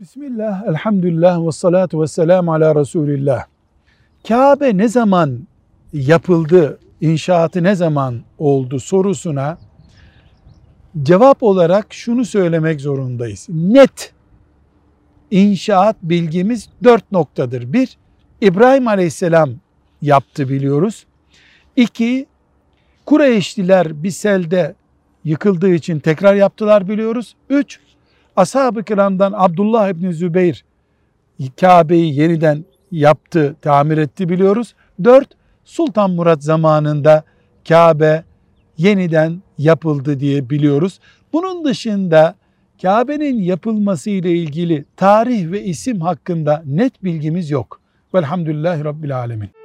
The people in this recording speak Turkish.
Bismillah, elhamdülillah ve salatu ve selamu ala Resulillah. Kabe ne zaman yapıldı, inşaatı ne zaman oldu sorusuna cevap olarak şunu söylemek zorundayız. Net inşaat bilgimiz dört noktadır. Bir, İbrahim Aleyhisselam yaptı biliyoruz. İki, Kureyşliler bir selde yıkıldığı için tekrar yaptılar biliyoruz. Üç, Ashab-ı kiramdan Abdullah İbni Zübeyir Kabe'yi yeniden yaptı, tamir etti biliyoruz. Dört, Sultan Murat zamanında Kabe yeniden yapıldı diye biliyoruz. Bunun dışında Kabe'nin yapılması ile ilgili tarih ve isim hakkında net bilgimiz yok. Velhamdülillahi Rabbil Alemin.